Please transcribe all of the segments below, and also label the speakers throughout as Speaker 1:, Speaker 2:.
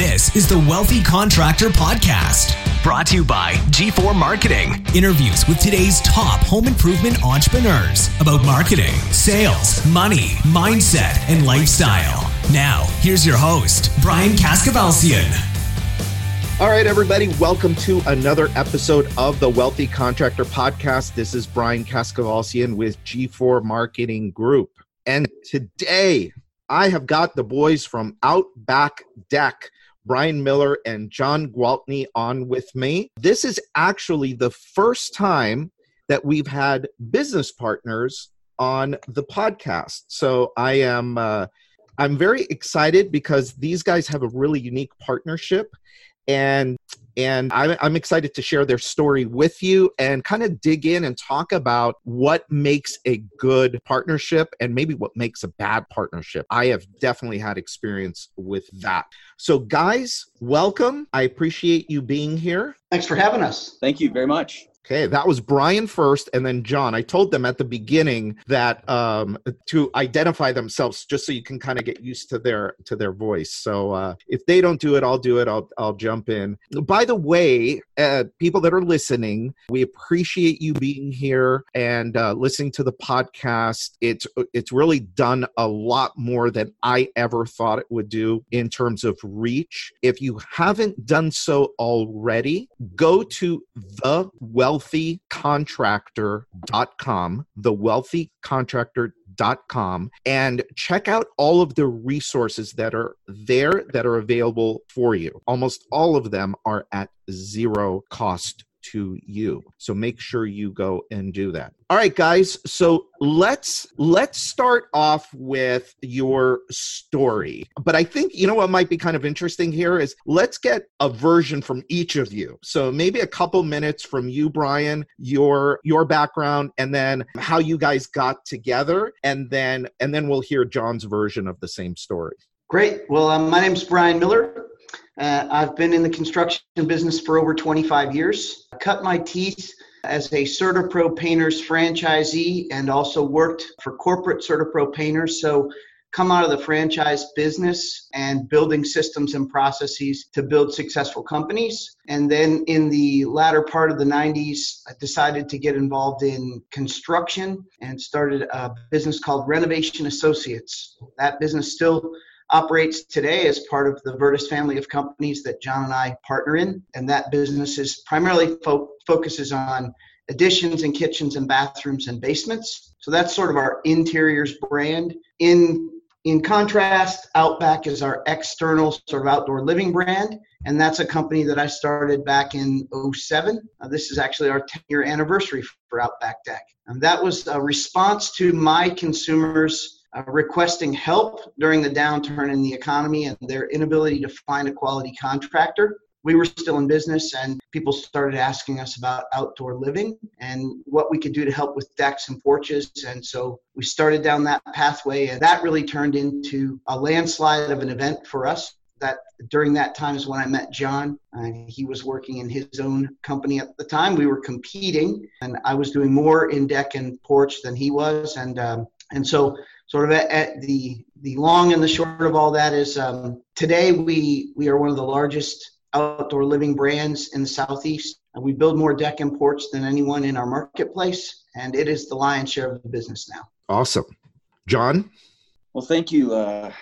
Speaker 1: This is the Wealthy Contractor Podcast, brought to you by G4 Marketing. Interviews with today's top home improvement entrepreneurs about marketing, sales, money, mindset, and lifestyle. Now, here's your host, Brian Kaskavalgian.
Speaker 2: All right, everybody, welcome to another episode of the Wealthy Contractor Podcast. This is Brian Kaskavalgian with G4 Marketing Group. And today I have got the boys from Outback Deck Bryan Miller and John Gwaltney on with me. This is actually the first time that we've had business partners on the podcast. So I am uh, I'm very excited because these guys have a really unique partnership and and I'm, I'm excited to share their story with you and kind of dig in and talk about what makes a good partnership and maybe what makes a bad partnership. I have definitely had experience with that. So, guys, welcome. I appreciate you being here.
Speaker 3: Thanks for having us.
Speaker 4: Thank you very much.
Speaker 2: Okay, that was Brian first, and then John. I told them at the beginning that um, to identify themselves, just so you can kind of get used to their to their voice. So uh, if they don't do it, I'll do it. I'll I'll jump in. By the way, uh, people that are listening, we appreciate you being here and uh, listening to the podcast. It's it's really done a lot more than I ever thought it would do in terms of reach. If you haven't done so already, go to the wealth wealthycontractor.com, thewealthycontractor.com, and check out all of the resources that are there that are available for you. Almost all of them are at zero cost to you. So make sure you go and do that. All right guys, so let's let's start off with your story. But I think you know what might be kind of interesting here is let's get a version from each of you. So maybe a couple minutes from you Brian, your your background and then how you guys got together and then and then we'll hear John's version of the same story.
Speaker 3: Great. Well, um, my name's Bryan Miller. Uh, I've been in the construction business for over 25 years. Cut my teeth as a CertaPro Painters franchisee and also worked for corporate CertaPro Painters. So come out of the franchise business and building systems and processes to build successful companies. And then in the latter part of the 90s, I decided to get involved in construction and started a business called Renovation Associates. That business still operates today as part of the Vertus family of companies that John and I partner in. And that business is primarily fo- focuses on additions and kitchens and bathrooms and basements. So that's sort of our interiors brand. In in contrast, Outback is our external sort of outdoor living brand, and that's a company that I started back in 07. Uh, this is actually our 10 year anniversary for Outback Deck. And that was a response to my consumers uh, requesting help during the downturn in the economy and their inability to find a quality contractor. We were still in business, and people started asking us about outdoor living and what we could do to help with decks and porches. And so we started down that pathway, and that really turned into a landslide of an event for us that during that time is when I met John. Uh, he was working in his own company at the time. We were competing, and I was doing more in deck and porch than he was, and um, and so sort of at, at, the the long and the short of all that is um, today we we are one of the largest outdoor living brands in the southeast. And we build more deck and porch than anyone in our marketplace, and it is the lion's share of the business now.
Speaker 2: Awesome, John.
Speaker 4: Well, thank you. Uh,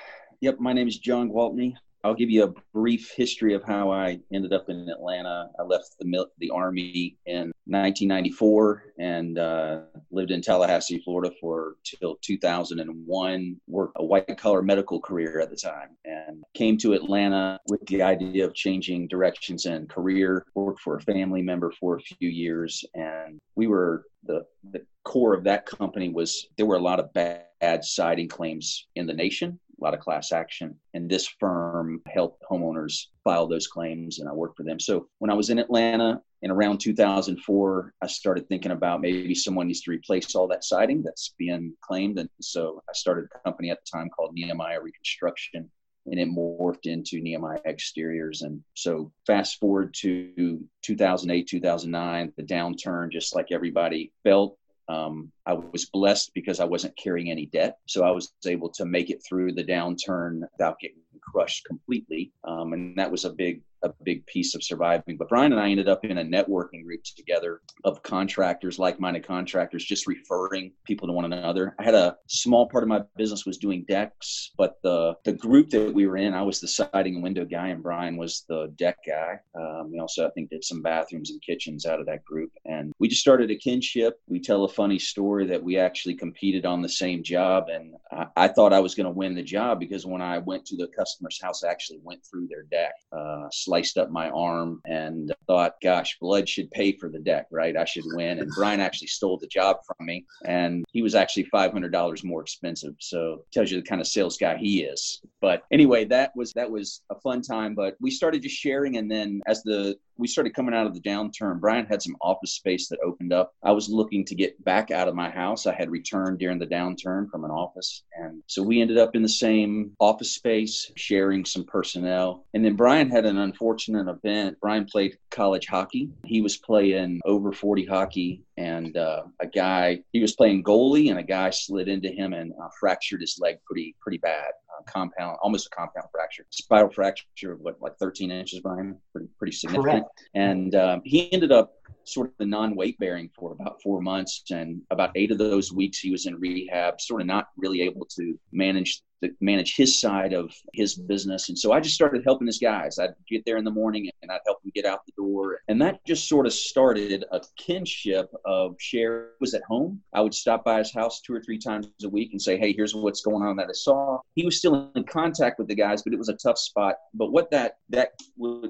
Speaker 4: yep, my name is John Gwaltney. I'll give you a brief history of how I ended up in Atlanta. I left the the army in 1994 and uh, lived in Tallahassee, Florida for till 2001. Worked a white collar medical career at the time, and came to Atlanta with the idea of changing directions and career. Worked for a family member for a few years, and we were the the core of that company was there were a lot of bad, bad siding claims in the nation a lot of class action. And this firm helped homeowners file those claims, and I worked for them. So when I was in Atlanta in around 2004, I started thinking about maybe someone needs to replace all that siding that's being claimed. And so I started a company at the time called Nehemiah Reconstruction. And it morphed into Nehemiah Exteriors. And so, fast forward to 2008, 2009, the downturn, just like everybody felt, um, I was blessed because I wasn't carrying any debt. So I was able to make it through the downturn without getting crushed completely, um, and that was a big a big piece of surviving. But Brian and I ended up in a networking group together of contractors, like-minded contractors, just referring people to one another. I had a small part of my business was doing decks, but the the group that we were in, I was the siding and window guy, and Brian was the deck guy. Um, we also, I think, did some bathrooms and kitchens out of that group, and we just started a kinship. We tell a funny story that we actually competed on the same job, and I, I thought I was going to win the job because when I went to the customer's house, actually went through their deck. Uh, sliced up my arm and thought, gosh, blood should pay for the deck, right? I should win. And Brian actually stole the job from me. And he was actually $500 more expensive. So tells you the kind of sales guy he is. But anyway, that was, that was a fun time, but we started just sharing. And then as the, we started coming out of the downturn, Brian had some office space that opened up. I was looking to get back out of my house. I had returned during the downturn from an office. And so we ended up in the same office space, sharing some personnel. And then Brian had an unfortunate event. Brian played college hockey. He was playing over 40 hockey and uh, a guy he was playing goalie and a guy slid into him and uh, fractured his leg pretty pretty bad compound almost a compound fracture spiral fracture of what like 13 inches brian pretty pretty significant Correct. and um, he ended up sort of the non-weight bearing for about four months and about eight of those weeks he was in rehab sort of not really able to manage to manage his side of his business. And so I just started helping his guys. I'd get there in the morning and I'd help them get out the door. And that just sort of started a kinship of share was at home. I would stop by his house two or three times a week and say, Hey, here's what's going on that I saw. He was still in contact with the guys, but it was a tough spot. But what that, that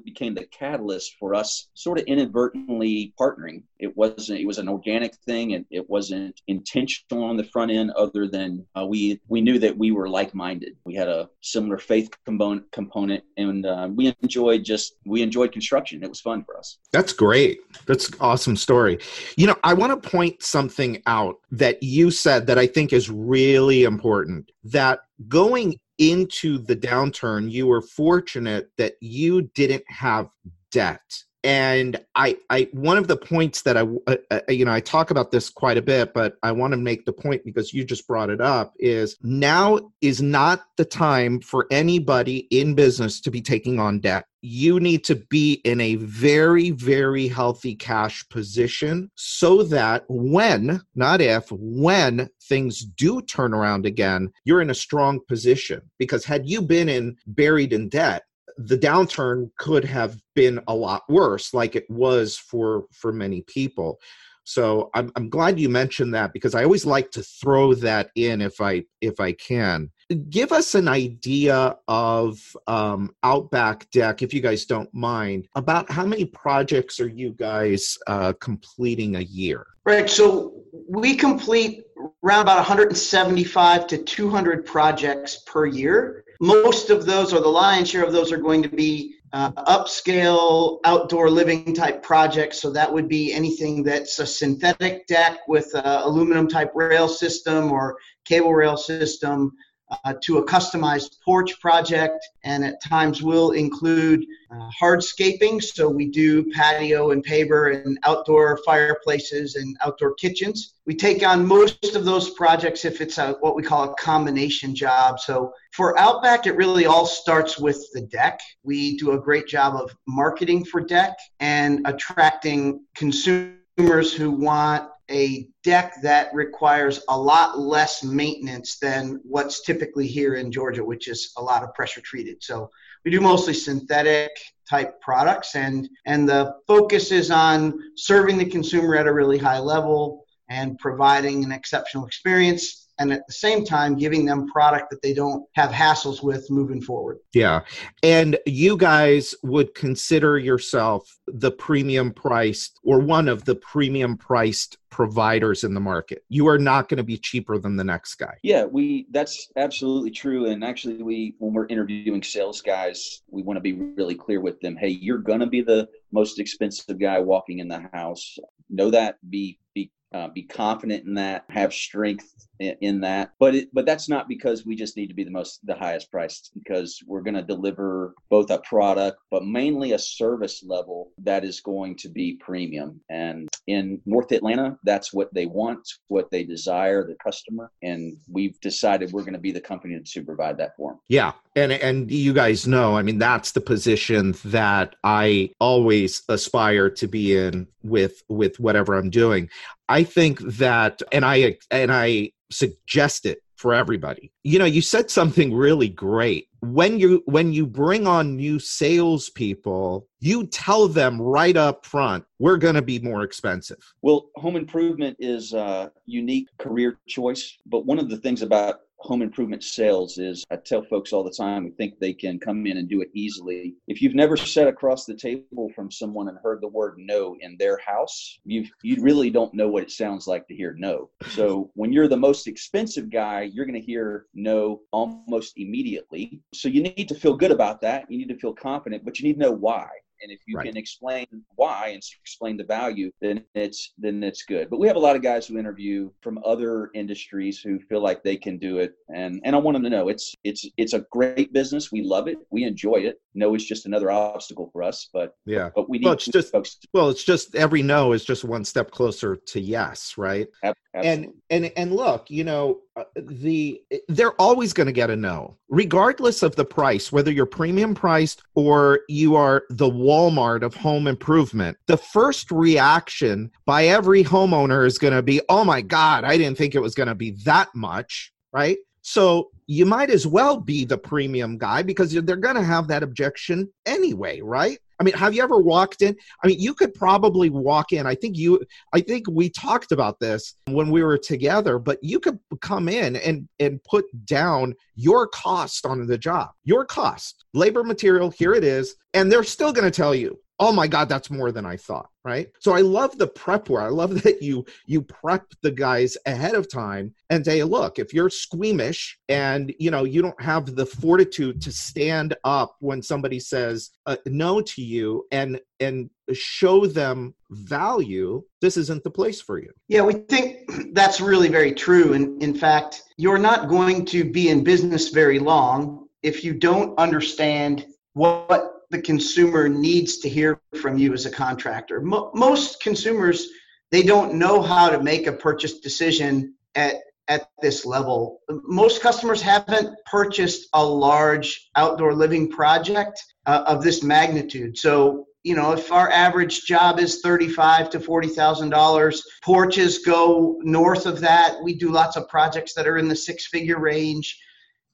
Speaker 4: became the catalyst for us sort of inadvertently partnering. It wasn't, it was an organic thing and it wasn't intentional on the front end other than uh, we, we knew that we were like minded. We had a similar faith component, component and uh, we enjoyed just we enjoyed construction. It was fun for us.
Speaker 2: That's great. That's awesome story. You know, I want to point something out that you said that I think is really important. That going into the downturn, you were fortunate that you didn't have debt and I, I, one of the points that I, uh, uh, you know, I talk about this quite a bit, but I want to make the point because you just brought it up is now is not the time for anybody in business to be taking on debt. You need to be in a very, very healthy cash position so that when, not if, when things do turn around again, you're in a strong position. Because had you been in buried in debt, the downturn could have been a lot worse like it was for for many people. So I'm, I'm glad you mentioned that because i always like to throw that in if i if i can. Give us an idea of um, outback deck if you guys don't mind about how many projects are you guys uh, completing a year?
Speaker 3: Right so we complete around about 175 to 200 projects per year most of those, or the lion's share of those, are going to be uh, upscale outdoor living type projects. So that would be anything that's a synthetic deck with a aluminum type rail system or cable rail system uh, to a customized porch project, and at times will include uh, hardscaping. So we do patio and paver and outdoor fireplaces and outdoor kitchens. We take on most of those projects if it's a, what we call a combination job. So for Outback, it really all starts with the deck. We do a great job of marketing for deck and attracting consumers who want a deck that requires a lot less maintenance than what's typically here in Georgia, which is a lot of pressure treated. So we do mostly synthetic type products and and the focus is on serving the consumer at a really high level and providing an exceptional experience and at the same time giving them product that they don't have hassles with moving forward.
Speaker 2: Yeah. And you guys would consider yourself the premium priced or one of the premium priced providers in the market. You are not going to be cheaper than the next guy.
Speaker 4: Yeah, we that's absolutely true and actually we when we're interviewing sales guys, we want to be really clear with them, hey, you're going to be the most expensive guy walking in the house. Know that be be uh, be confident in that, have strength in, in that. But it, but that's not because we just need to be the most the highest priced. Because we're going to deliver both a product, but mainly a service level that is going to be premium. And in North Atlanta, that's what they want, what they desire, the customer. And we've decided we're going to be the company to provide that for them.
Speaker 2: Yeah, and and you guys know i mean that's the position that i always aspire to be in with with whatever i'm doing i think that and i and i suggest it for everybody. You know, you said something really great. When you when you bring on new salespeople, you tell them right up front, we're going to be more expensive.
Speaker 4: Well, home improvement is a unique career choice, but one of the things about home improvement sales is I tell folks all the time we think they can come in and do it easily. If you've never sat across the table from someone and heard the word no in their house, you you really don't know what it sounds like to hear no. So when you're the most expensive guy, you're going to hear no almost immediately. So you need to feel good about that. You need to feel confident, but you need to know why and if you right. can explain why and explain the value then it's then it's good. But we have a lot of guys who interview from other industries who feel like they can do it. And and i want them to know it's it's it's a great business. We love it. We enjoy it. No it's just another obstacle for us but
Speaker 2: yeah.
Speaker 4: but we need
Speaker 2: well, it's just folks well it's just every no is just one step closer to yes right?
Speaker 4: Absolutely.
Speaker 2: and and and look you know Uh, the they're always going to get a no regardless of the price whether you're premium priced or you are the walmart of home improvement. The first reaction by every homeowner is going to be oh my god i didn't think it was going to be that much right? So you might as well be the premium guy because they're going to have that objection anyway right I mean, have you ever walked in? I mean, you could probably walk in. I think you, I think we talked about this when we were together, but you could come in and, and put down your cost on the job, your cost, labor material, here it is. And they're still going to tell you, oh my god that's more than i thought right? So i love the prep work. I love that you you prep the guys ahead of time and say look if you're squeamish and you know you don't have the fortitude to stand up when somebody says uh, no to you and and show them value this isn't the place for you.
Speaker 3: Yeah we think that's really very true. And in fact you're not going to be in business very long if you don't understand what the consumer needs to hear from you as a contractor. Mo- most consumers they don't know how to make a purchase decision at at this level. Most customers haven't purchased a large outdoor living project uh, of this magnitude. So, you know, if our average job is thirty-five to forty thousand dollars, porches go north of that. We do lots of projects that are in the six-figure range.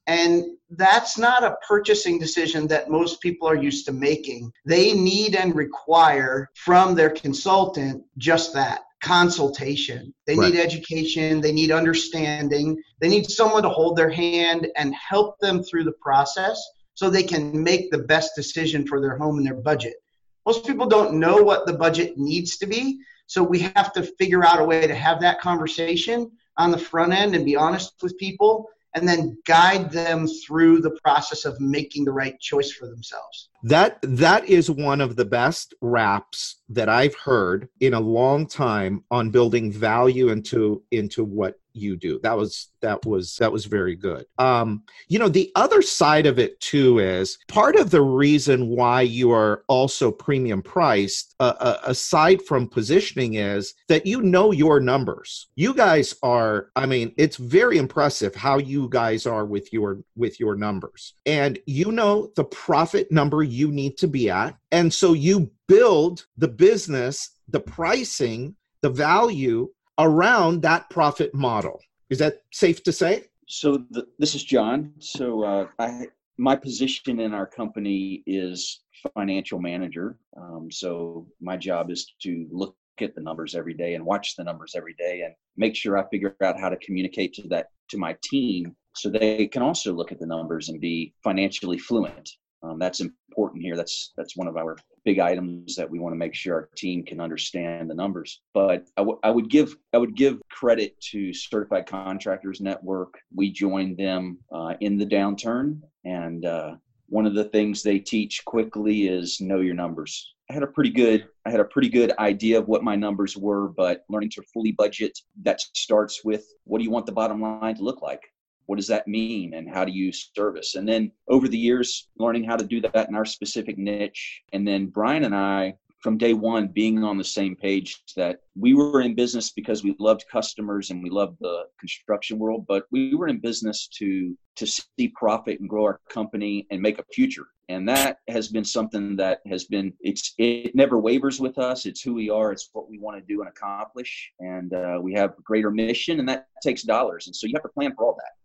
Speaker 3: And that's not a purchasing decision that most people are used to making. They need and require from their consultant just that consultation. They right. need education, they need understanding, they need someone to hold their hand and help them through the process so they can make the best decision for their home and their budget. Most people don't know what the budget needs to be, so we have to figure out a way to have that conversation on the front end and be honest with people and then guide them through the process of making the right choice for themselves.
Speaker 2: That that is one of the best raps that I've heard in a long time on building value into into what you do. That was that was that was very good. Um, you know, the other side of it too is part of the reason why you are also premium priced, uh, uh, aside from positioning, is that you know your numbers. You guys are. I mean, it's very impressive how you guys are with your with your numbers, and you know the profit number you need to be at, and so you build the business, the pricing, the value around that profit model. Is that safe to say?
Speaker 4: So this is John. So uh, I, my position in our company is financial manager. Um, so my job is to look at the numbers every day and watch the numbers every day and make sure I figure out how to communicate to that to my team so they can also look at the numbers and be financially fluent. Um, that's important here. That's that's one of our big items that we want to make sure our team can understand the numbers. But I, w- I would give I would give credit to Certified Contractors Network. We joined them uh, in the downturn, and uh, one of the things they teach quickly is know your numbers. I had a pretty good I had a pretty good idea of what my numbers were, but learning to fully budget that starts with what do you want the bottom line to look like? What does that mean and how do you service and then over the years learning how to do that in our specific niche and then brian and i from day one being on the same page that we were in business because we loved customers and we loved the construction world, but we were in business to to see profit and grow our company and make a future. And that has been something that has been it's it never wavers with us. It's who we are. It's what we want to do and accomplish. And uh, we have a greater mission, and that takes dollars. And so you have to plan for all that.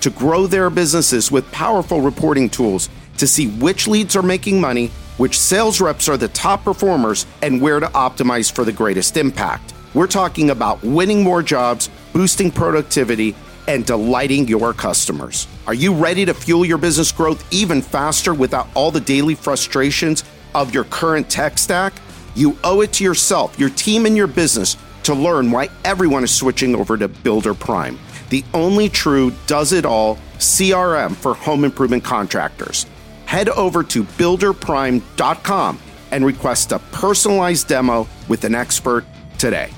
Speaker 5: to grow their businesses with powerful reporting tools to see which leads are making money, which sales reps are the top performers, and where to optimize for the greatest impact. We're talking about winning more jobs, boosting productivity, and delighting your customers. Are you ready to fuel your business growth even faster without all the daily frustrations of your current tech stack? You owe it to yourself, your team, and your business to learn why everyone is switching over to Builder Prime, the only true does it all CRM for home improvement contractors head over to builderprime.com and request a personalized demo with an expert today.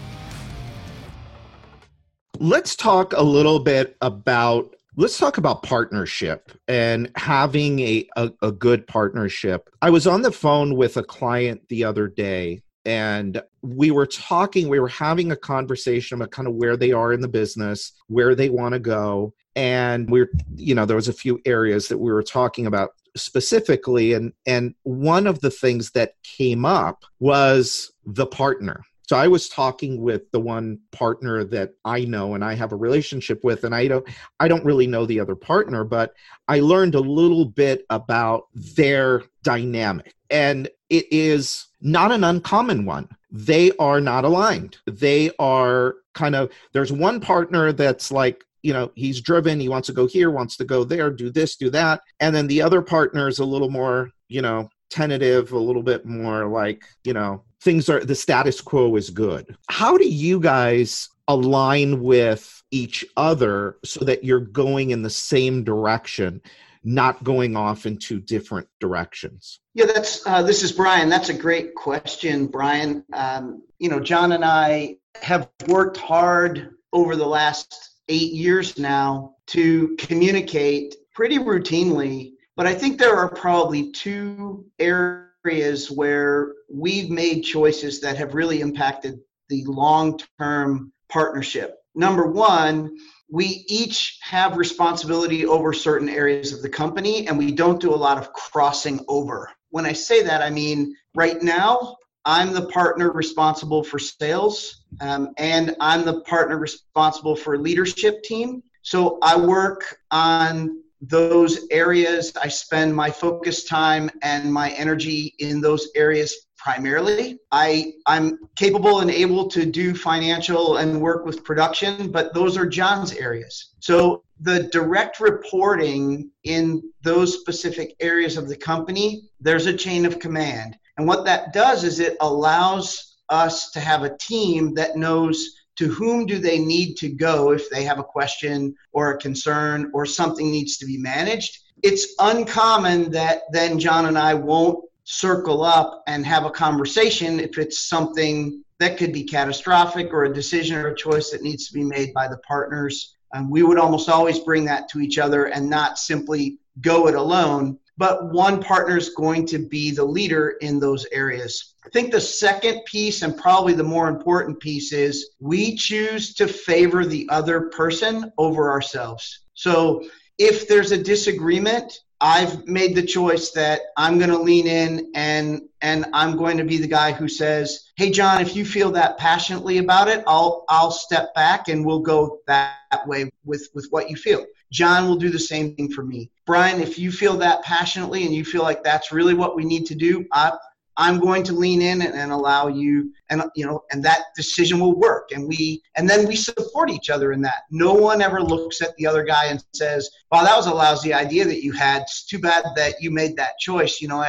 Speaker 2: Let's talk a little bit about let's talk about partnership and having a, a, a, good partnership. I was on the phone with a client the other day and we were talking, we were having a conversation about kind of where they are in the business, where they want to go. And we're, you know, there was a few areas that we were talking about specifically and and one of the things that came up was the partner so i was talking with the one partner that i know and i have a relationship with and i don't i don't really know the other partner but i learned a little bit about their dynamic and it is not an uncommon one. They are not aligned. They are kind of there's one partner that's like you know he's driven he wants to go here wants to go there do this do that. And then the other partner is a little more you know tentative a little bit more like you know things are the status quo is good. How do you guys align with each other so that you're going in the same direction not going off in two different directions
Speaker 3: yeah that's uh, this is brian that's a great question brian um, you know john and i have worked hard over the last eight years now to communicate pretty routinely. But I think there are probably two areas where we've made choices that have really impacted the long term partnership. Number one, we each have responsibility over certain areas of the company, and we don't do a lot of crossing over. When I say that, I mean right now, I'm the partner responsible for sales, um, and I'm the partner responsible for leadership team. So I work on those areas. I spend my focus time and my energy in those areas primarily. I, I'm capable and able to do financial and work with production, but those are John's areas. So the direct reporting in those specific areas of the company, there's a chain of command. And what that does is it allows us to have a team that knows to whom do they need to go if they have a question or a concern or something needs to be managed. It's uncommon that then John and I won't circle up and have a conversation if it's something that could be catastrophic or a decision or a choice that needs to be made by the partners. Um, we would almost always bring that to each other and not simply go it alone but one partner is going to be the leader in those areas. I think the second piece, and probably the more important piece, is we choose to favor the other person over ourselves. So if there's a disagreement, I've made the choice that I'm going to lean in and and I'm going to be the guy who says, "Hey John, if you feel that passionately about it, I'll I'll step back and we'll go that way with with what you feel." John will do the same thing for me. Brian, if you feel that passionately and you feel like that's really what we need to do, I, I'm going to lean in and, and, allow you, and you know, and that decision will work. And we, and then we support each other in that. No one ever looks at the other guy and says, "Wow, that was a lousy idea that you had. It's too bad that you made that choice." You know,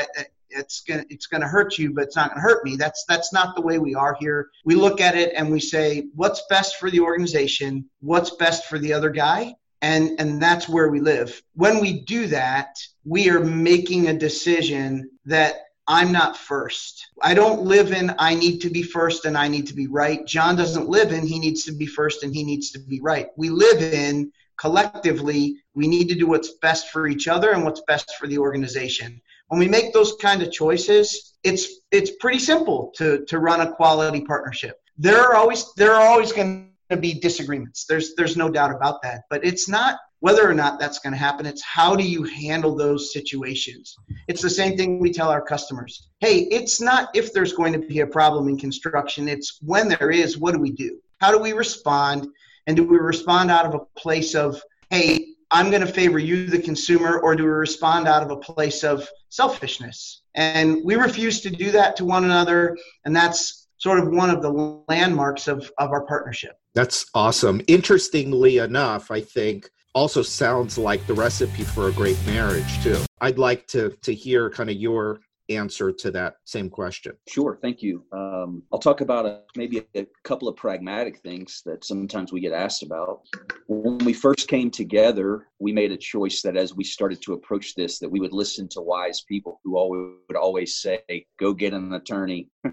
Speaker 3: it's gonna it's gonna hurt you, but it's not gonna hurt me. That's that's not the way we are here. We look at it and we say, what's best for the organization? What's best for the other guy? And and that's where we live. When we do that, we are making a decision that I'm not first. I don't live in I need to be first and I need to be right. John doesn't live in he needs to be first and he needs to be right. We live in collectively we need to do what's best for each other and what's best for the organization. When we make those kind of choices, it's it's pretty simple to to run a quality partnership. There are always there are always going to be disagreements. There's there's no doubt about that. But it's not whether or not that's going to happen. It's how do you handle those situations. It's the same thing we tell our customers. Hey, it's not if there's going to be a problem in construction. It's when there is. What do we do? How do we respond? And do we respond out of a place of hey, I'm going to favor you, the consumer, or do we respond out of a place of selfishness? And we refuse to do that to one another. And that's sort of one of the landmarks of, of our partnership.
Speaker 2: That's awesome. Interestingly enough, I think also sounds like the recipe for a great marriage too. I'd like to to hear kind of your answer to that same question.
Speaker 4: Sure, thank you. Um, I'll talk about a, maybe a, couple of pragmatic things that sometimes we get asked about. When we first came together, we made a choice that as we started to approach this, that we would listen to wise people who always, would always say, "Go get an attorney."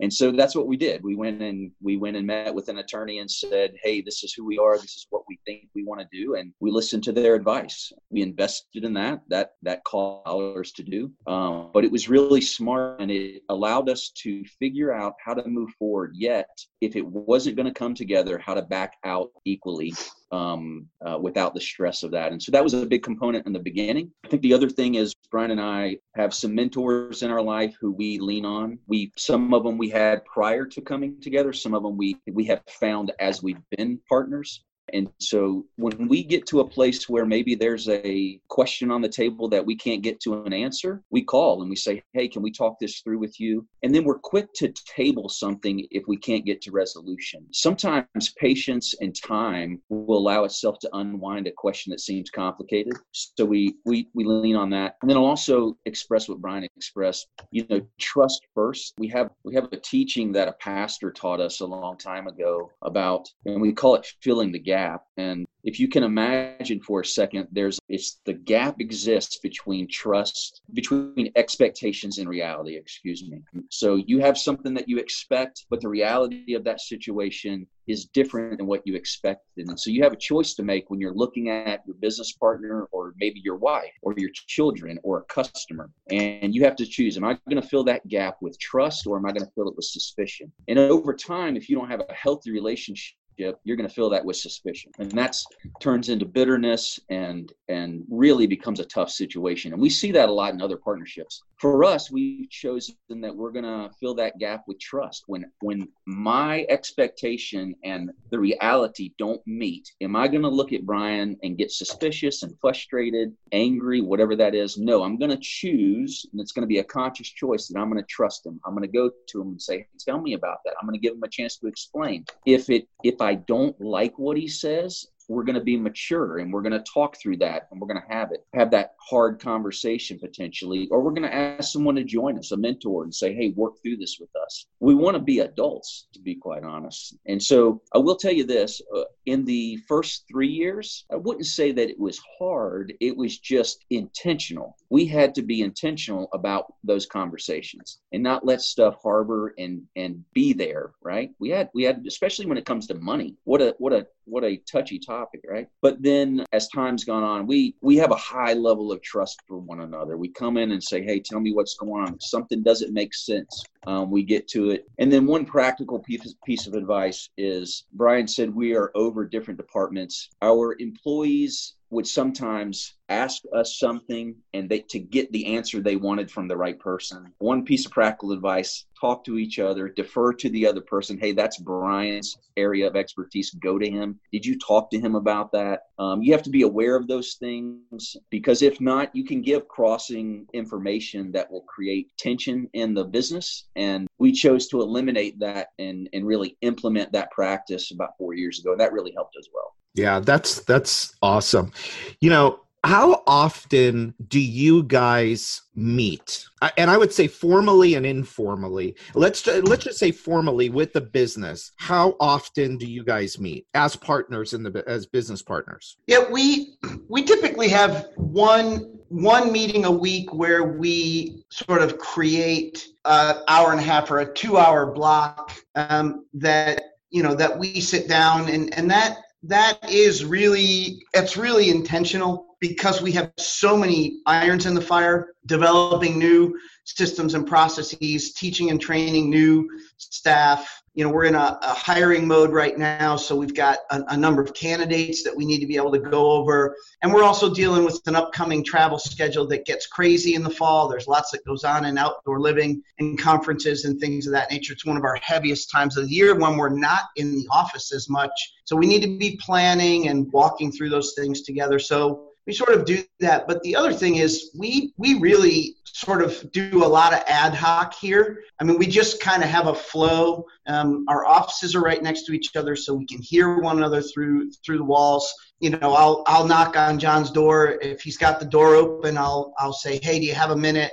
Speaker 4: and so that's what we did. We went and we went and met with an attorney and said hey this is who we are. This is what we think we want to do. And we listened to their advice. We invested in that that that cost dollars to do. Um, but it was really smart and it allowed us to figure out how to move forward. Yet if it wasn't going to come together how to back out equally um, uh, without the stress of that. And so that was a big component in the beginning. I think the other thing is Brian and I have some mentors in our life who we lean on. We some of them we had prior to coming together. Some of them we we have found as we've been partners. And so when we get to a place where maybe there's a question on the table that we can't get to an answer, we call and we say, Hey, can we talk this through with you? And then we're quick to table something if we can't get to resolution. Sometimes patience and time will allow itself to unwind a question that seems complicated. So we we we lean on that. And then I'll also express what Brian expressed, you know, trust first. We have we have a teaching that a pastor taught us a long time ago about and we call it filling the gap gap. And if you can imagine for a second, there's it's the gap exists between trust, between expectations and reality, excuse me. So you have something that you expect, but the reality of that situation is different than what you expected. And so you have a choice to make when you're looking at your business partner or maybe your wife or your children or a customer. And you have to choose am I going to fill that gap with trust or am I going to fill it with suspicion? And over time, if you don't have a healthy relationship, you're going to fill that with suspicion. And that's turns into bitterness and and really becomes a tough situation. And we see that a lot in other partnerships. For us we've chosen that we're going to fill that gap with trust. When when my expectation and the reality don't meet am i going to look at brian and get suspicious and frustrated angry whatever that is? No i'm going to choose and it's going to be a conscious choice that i'm going to trust him. I'm going to go to him and say tell me about that. I'm going to give him a chance to explain. If it if I don't like what he says, we're going to be mature and we're going to talk through that and we're going to have it have that hard conversation potentially or we're going to ask someone to join us a mentor and say hey work through this with us. We want to be adults to be quite honest. And so i will tell you this uh, in the first three years i wouldn't say that it was hard it was just intentional we had to be intentional about those conversations and not let stuff harbor and and be there right we had we had especially when it comes to money what a what a what a touchy topic, right? But then as time's gone on, we we have a high level of trust for one another. We come in and say, "Hey, tell me what's going on." Something doesn't make sense. Um, we get to it, and then one practical piece piece of advice is Brian said we are over different departments. Our employees would sometimes ask us something and they to get the answer they wanted from the right person. One piece of practical advice, talk to each other, defer to the other person. Hey, that's Brian's area of expertise. Go to him. Did you talk to him about that? Um, you have to be aware of those things because if not, you can give crossing information that will create tension in the business. And we chose to eliminate that and, and really implement that practice about four years ago. And That really helped as well.
Speaker 2: Yeah, that's that's awesome. You know, how often do you guys meet? And i would say formally and informally. Let's let's just say formally with the business how often do you guys meet as partners in the as business partners?
Speaker 3: Yeah we we typically have one one meeting a week where we sort of create an hour and a half or a two hour block um, that you know that we sit down and and that that is really it's really intentional because we have so many irons in the fire developing new systems and processes teaching and training new staff you know we're in a, a hiring mode right now so we've got a, a, number of candidates that we need to be able to go over. And we're also dealing with an upcoming travel schedule that gets crazy in the fall. There's lots that goes on in outdoor living and conferences and things of that nature. It's one of our heaviest times of the year when we're not in the office as much. So we need to be planning and walking through those things together. So we sort of do that. But the other thing is we we really sort of do a lot of ad hoc here. I mean we just kind of have a flow. Um, our offices are right next to each other so we can hear one another through through the walls. You know i'll i'll knock on john's door. If he's got the door open i'll i'll say hey do you have a minute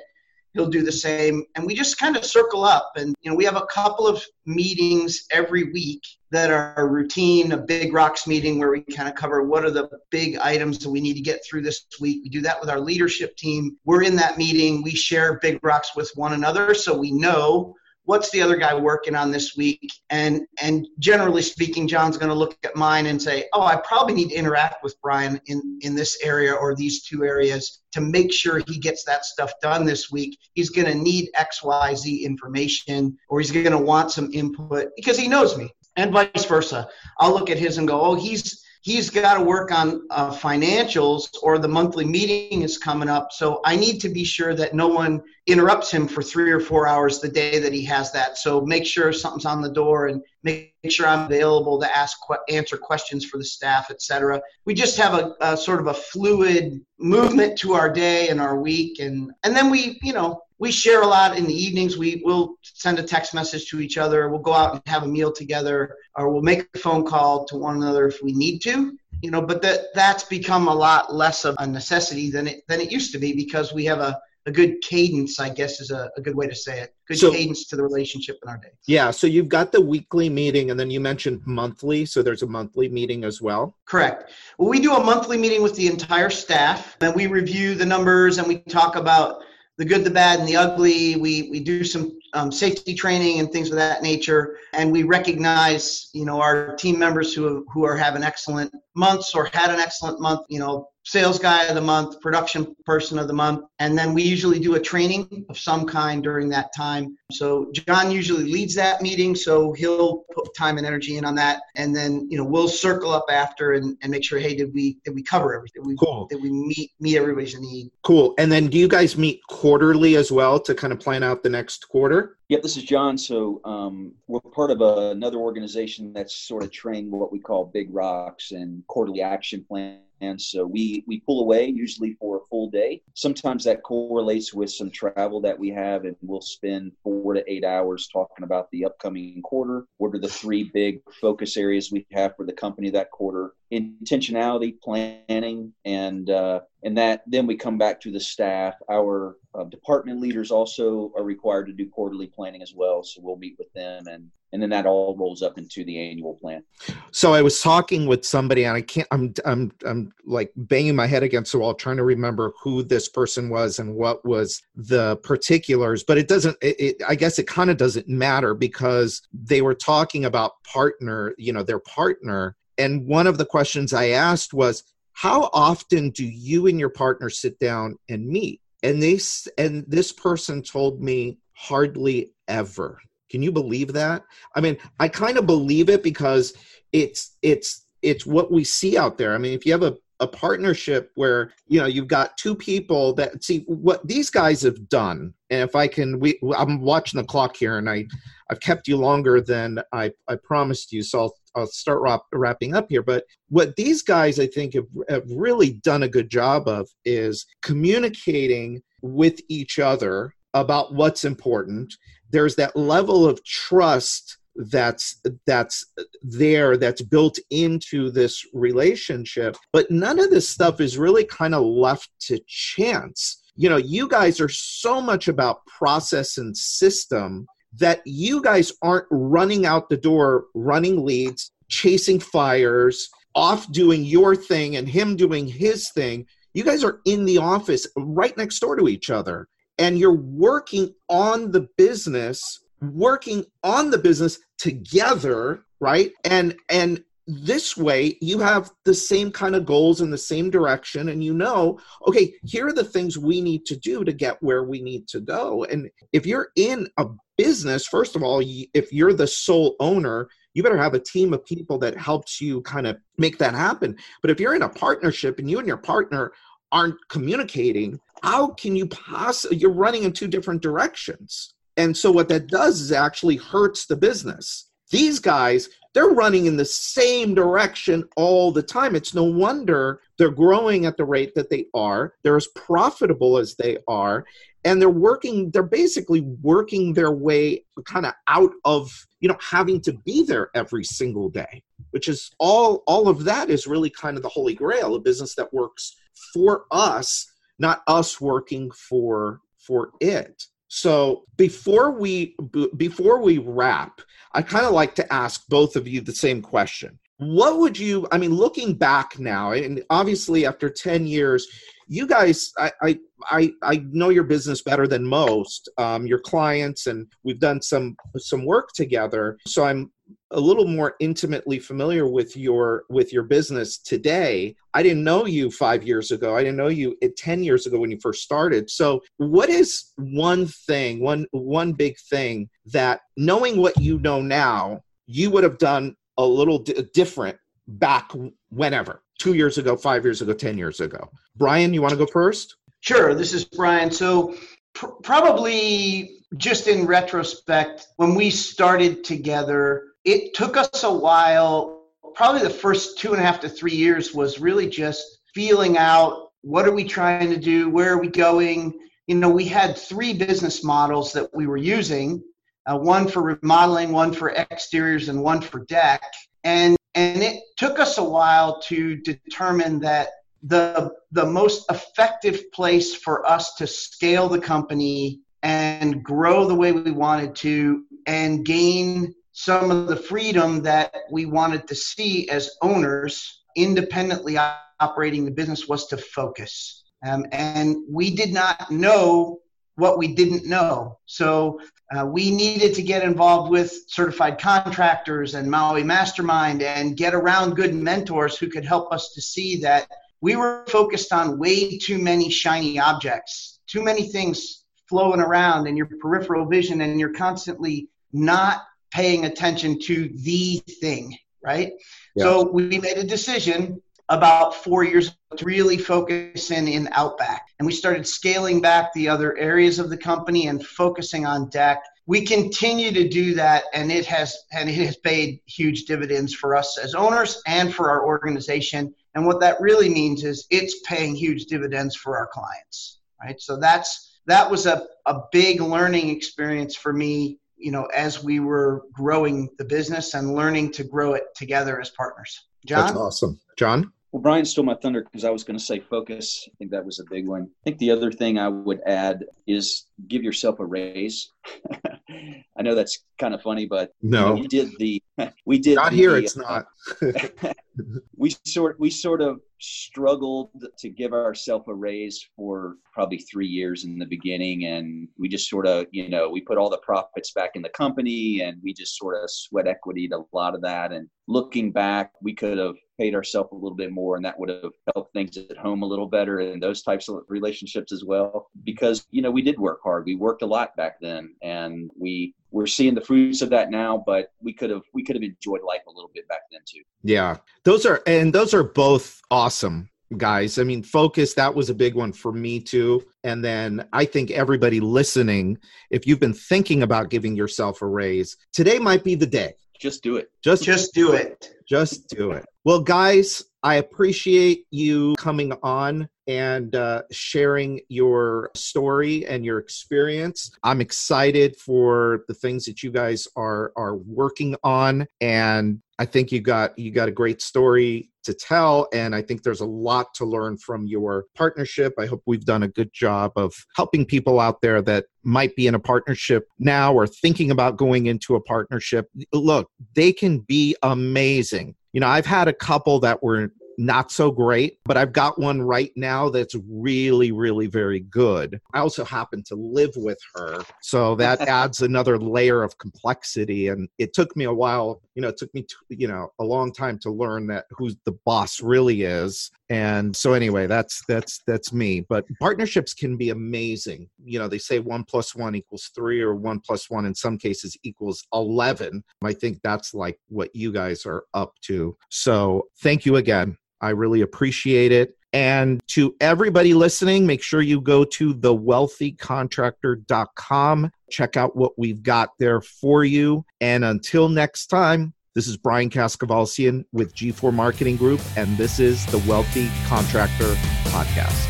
Speaker 3: he'll do the same. And we just kind of circle up and you know we have a couple of meetings every week that are routine a big rocks meeting where we kind of cover what are the big items that we need to get through this week. We do that with our leadership team. We're in that meeting. We share big rocks with one another so we know what's the other guy working on this week? And and generally speaking john's going to look at mine and say oh i probably need to interact with brian in in this area or these two areas to make sure he gets that stuff done this week. He's going to need xyz information or he's going to want some input because he knows me and vice versa. I'll look at his and go oh he's he's got to work on uh, financials or the monthly meeting is coming up. So I need to be sure that no one interrupts him for three or four hours the day that he has that. So make sure something's on the door and make sure I'm available to ask answer questions for the staff, etc. We just have a, a sort of a fluid movement to our day and our week, and and then we you know we share a lot in the evenings. We will send a text message to each other. We'll go out and have a meal together, or we'll make a phone call to one another if we need to. You know, but that that's become a lot less of a necessity than it than it used to be because we have a a good cadence, I guess is a, a good way to say it. Good so, cadence to the relationship in our day.
Speaker 2: Yeah. So you've got the weekly meeting and then you mentioned monthly. So there's a monthly meeting as well.
Speaker 3: Correct. Well, we do a monthly meeting with the entire staff and we review the numbers and we talk about the good, the bad, and the ugly. We we do some um, safety training and things of that nature, and we recognize you know our team members who who are having excellent months or had an excellent month. You know, sales guy of the month, production person of the month, and then we usually do a training of some kind during that time. So John usually leads that meeting, so he'll put time and energy in on that, and then you know we'll circle up after and, and make sure, hey, did we did we cover everything? Did we, cool. Did we meet meet everybody's need?
Speaker 2: Cool. And then do you guys meet quarterly as well to kind of plan out the next quarter?
Speaker 4: Yep, this is John. So um, we're part of a, another organization that's sort of trained what we call Big Rocks and quarterly action plan. And so we we pull away usually for a full day. Sometimes that correlates with some travel that we have, and we'll spend four to eight hours talking about the upcoming quarter. What are the three big focus areas we have for the company that quarter? Intentionality, planning, and uh, and that then we come back to the staff. Our uh, department leaders also are required to do quarterly planning as well, so we'll meet with them, and and then that all rolls up into the annual plan.
Speaker 2: So I was talking with somebody, and I can't. I'm I'm I'm like banging my head against the wall, trying to remember who this person was and what was the particulars. But it doesn't. It, it I guess it kind of doesn't matter because they were talking about partner. You know, their partner. And one of the questions I asked was, how often do you and your partner sit down and meet and they and this person told me hardly ever can you believe that i mean i kind of believe it because it's it's it's what we see out there i mean if you have a a partnership where you know you've got two people that see what these guys have done and if i can we i'm watching the clock here and i i've kept you longer than i i promised you so i'll I'll start wrap, wrapping up here. But what these guys, I think, have, have really done a good job of is communicating with each other about what's important. There's that level of trust that's that's there that's built into this relationship but none of this stuff is really kind of left to chance. You know you guys are so much about process and system that you guys aren't running out the door running leads chasing fires off doing your thing and him doing his thing. You guys are in the office right next door to each other and you're working on the business working on the business together right? And and this way you have the same kind of goals in the same direction and you know okay here are the things we need to do to get where we need to go. And if you're in a business first of all if you're the sole owner you better have a team of people that helps you kind of make that happen. But if you're in a partnership and you and your partner aren't communicating how can you possibly you're running in two different directions and so what that does is actually hurts the business. These guys, they're running in the same direction all the time. It's no wonder they're growing at the rate that they are. They're as profitable as they are. And they're working, they're basically working their way kind of out of, you know, having to be there every single day, which is all, all of that is really kind of the holy grail, a business that works for us, not us working for, for it. So before we before we wrap, I kind of like to ask both of you the same question. What would you? I mean, looking back now, and obviously after ten years, you guys, I I I, I know your business better than most, um, your clients, and we've done some some work together. So I'm a little more intimately familiar with your with your business today. I didn't know you five years ago. I didn't know you 10 years ago when you first started. So what is one thing one one big thing that knowing what you know now you would have done a little d- different back whenever? Two years ago five years ago ten years ago. Bryan you want to go first?
Speaker 3: Sure this is Bryan. So pr- probably just in retrospect when we started together it took us a while. Probably the first two and a half to three years was really just feeling out what are we trying to do? Where are we going? You know, we had three business models that we were using uh, one for remodeling, one for exteriors, and one for deck. And, and it took us a while to determine that the, the most effective place for us to scale the company and grow the way we wanted to and gain some of the freedom that we wanted to see as owners independently operating the business was to focus. Um, and we did not know what we didn't know. So uh, we needed to get involved with certified contractors and Maui Mastermind and get around good mentors who could help us to see that we were focused on way too many shiny objects, too many things flowing around in your peripheral vision, and you're constantly not paying attention to the thing, right? Yeah. So we made a decision about four years to really focus in in Outback. And we started scaling back the other areas of the company and focusing on deck. We continue to do that and it has and it has paid huge dividends for us as owners and for our organization. And what that really means is it's paying huge dividends for our clients. Right. So that's that was a, a big learning experience for me you know, as we were growing the business and learning to grow it together as partners. John?
Speaker 2: That's awesome. John?
Speaker 4: Well, Bryan stole my thunder because I was going to say focus. I think that was a big one. I think the other thing I would add is give yourself a raise. I know that's kind of funny, but
Speaker 2: no,
Speaker 4: we did the we did
Speaker 2: not
Speaker 4: the,
Speaker 2: here. It's uh,
Speaker 4: not. we sort we sort of struggled to give ourselves a raise for probably three years in the beginning, and we just sort of you know we put all the profits back in the company, and we just sort of sweat equity a lot of that. And looking back, we could have paid ourselves a little bit more, and that would have helped things at home a little better, and those types of relationships as well. Because you know we did work hard. We worked a lot back then, and we we're seeing the fruits of that now. But we could have we could have enjoyed life a little bit back then too.
Speaker 2: Yeah, those are and those are both awesome guys. I mean, focus, that was a big one for me too. And then I think everybody listening, if you've been thinking about giving yourself a raise, today might be the day.
Speaker 4: Just do it.
Speaker 3: Just, just do it.
Speaker 2: Just do it. Well, guys, I appreciate you coming on. and uh, sharing your story and your experience. I'm excited for the things that you guys are are working on, and I think you got you got a great story to tell and I think there's a lot to learn from your partnership. I hope we've done a good job of helping people out there that might be in a partnership now or thinking about going into a partnership. Look, they can be amazing. You know, I've had a couple that were not so great, but I've got one right now that's really, really very good. I also happen to live with her. So that adds another layer of complexity. And it took me a while, you know, it took me, to, you know, a long time to learn that who the boss really is. And so anyway, that's, that's, that's me. But partnerships can be amazing. You know, they say one plus one equals three or one plus one in some cases equals 11. I think that's like what you guys are up to. So thank you again. I really appreciate it. And to everybody listening, make sure you go to thewealthycontractor.com. Check out what we've got there for you. And until next time, this is Brian Kaskavalgian with G4 Marketing Group, and this is the Wealthy Contractor Podcast.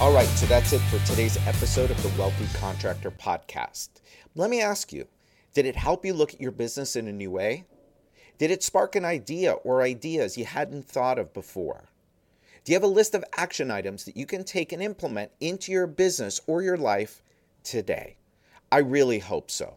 Speaker 6: All right, so that's it for today's episode of the Wealthy Contractor Podcast. Let me ask you did it help you look at your business in a new way? Did it spark an idea or ideas you hadn't thought of before? Do you have a list of action items that you can take and implement into your business or your life today? I really hope so.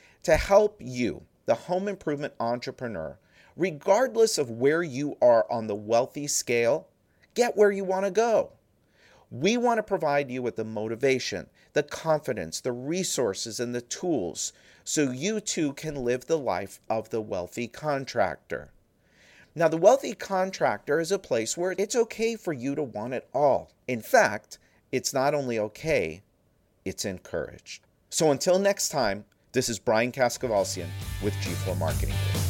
Speaker 6: to help you, the home improvement entrepreneur, regardless of where you are on the wealthy scale, get where you want to go. We want to provide you with the motivation, the confidence, the resources, and the tools so you too can live the life of the wealthy contractor. Now, the wealthy contractor is a place where it's okay for you to want it all. In fact, it's not only okay, it's encouraged. So until next time, this is Brian Kaskavalgian with G4 Marketing.